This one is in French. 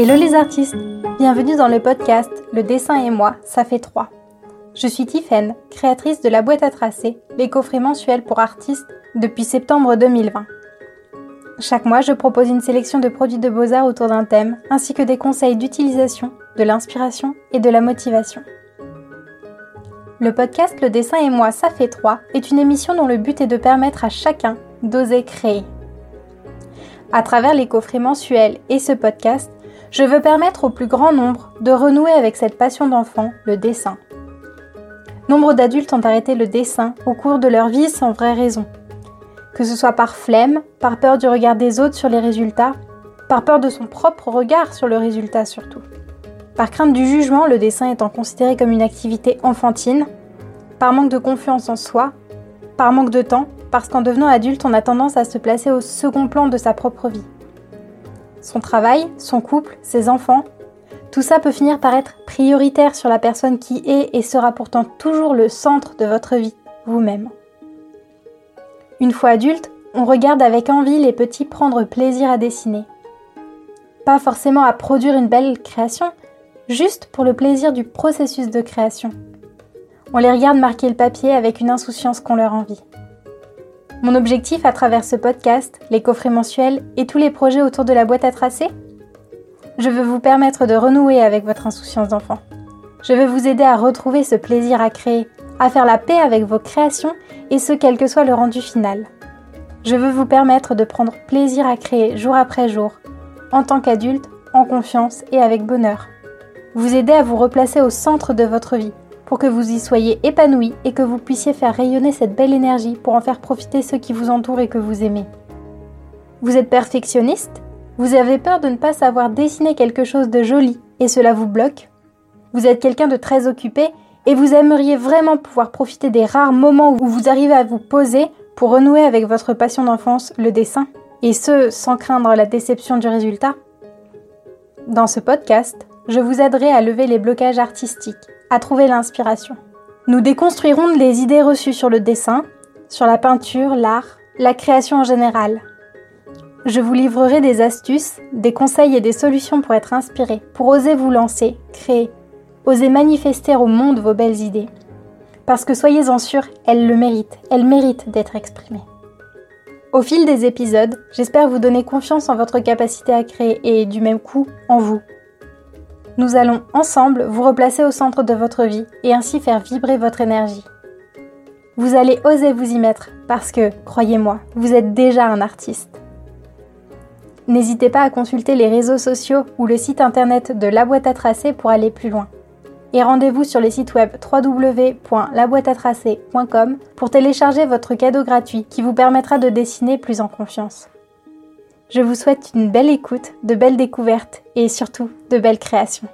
Hello les artistes Bienvenue dans le podcast Le dessin et moi, ça fait trois. Je suis Tiffaine, créatrice de la boîte à tracer, les coffrets mensuels pour artistes depuis septembre 2020. Chaque mois, je propose une sélection de produits de beaux-arts autour d'un thème, ainsi que des conseils d'utilisation, de l'inspiration et de la motivation. Le podcast Le dessin et moi, ça fait trois est une émission dont le but est de permettre à chacun d'oser créer. À travers les coffrets mensuels et ce podcast, je veux permettre au plus grand nombre de renouer avec cette passion d'enfant, le dessin. Nombre d'adultes ont arrêté le dessin au cours de leur vie sans vraie raison. Que ce soit par flemme, par peur du regard des autres sur les résultats, par peur de son propre regard sur le résultat surtout. Par crainte du jugement, le dessin étant considéré comme une activité enfantine, par manque de confiance en soi, par manque de temps, parce qu'en devenant adulte, on a tendance à se placer au second plan de sa propre vie. Son travail, son couple, ses enfants, tout ça peut finir par être prioritaire sur la personne qui est et sera pourtant toujours le centre de votre vie, vous-même. Une fois adulte, on regarde avec envie les petits prendre plaisir à dessiner. Pas forcément à produire une belle création, juste pour le plaisir du processus de création. On les regarde marquer le papier avec une insouciance qu'on leur envie. Mon objectif à travers ce podcast, les coffrets mensuels et tous les projets autour de la boîte à tracer Je veux vous permettre de renouer avec votre insouciance d'enfant. Je veux vous aider à retrouver ce plaisir à créer, à faire la paix avec vos créations et ce quel que soit le rendu final. Je veux vous permettre de prendre plaisir à créer jour après jour, en tant qu'adulte, en confiance et avec bonheur. Vous aider à vous replacer au centre de votre vie pour que vous y soyez épanoui et que vous puissiez faire rayonner cette belle énergie pour en faire profiter ceux qui vous entourent et que vous aimez. Vous êtes perfectionniste? Vous avez peur de ne pas savoir dessiner quelque chose de joli et cela vous bloque? Vous êtes quelqu'un de très occupé et vous aimeriez vraiment pouvoir profiter des rares moments où vous arrivez à vous poser pour renouer avec votre passion d'enfance, le dessin, et ce, sans craindre la déception du résultat? Dans ce podcast, je vous aiderai à lever les blocages artistiques à trouver l'inspiration. Nous déconstruirons les idées reçues sur le dessin, sur la peinture, l'art, la création en général. Je vous livrerai des astuces, des conseils et des solutions pour être inspiré, pour oser vous lancer, créer, oser manifester au monde vos belles idées. Parce que soyez-en sûrs, elles le méritent, elles méritent d'être exprimées. Au fil des épisodes, j'espère vous donner confiance en votre capacité à créer et du même coup en vous, nous allons ensemble vous replacer au centre de votre vie et ainsi faire vibrer votre énergie. Vous allez oser vous y mettre parce que, croyez-moi, vous êtes déjà un artiste. N'hésitez pas à consulter les réseaux sociaux ou le site internet de La Boîte à Tracer pour aller plus loin. Et rendez-vous sur le site web www.laboîteatracer.com pour télécharger votre cadeau gratuit qui vous permettra de dessiner plus en confiance. Je vous souhaite une belle écoute, de belles découvertes et surtout de belles créations.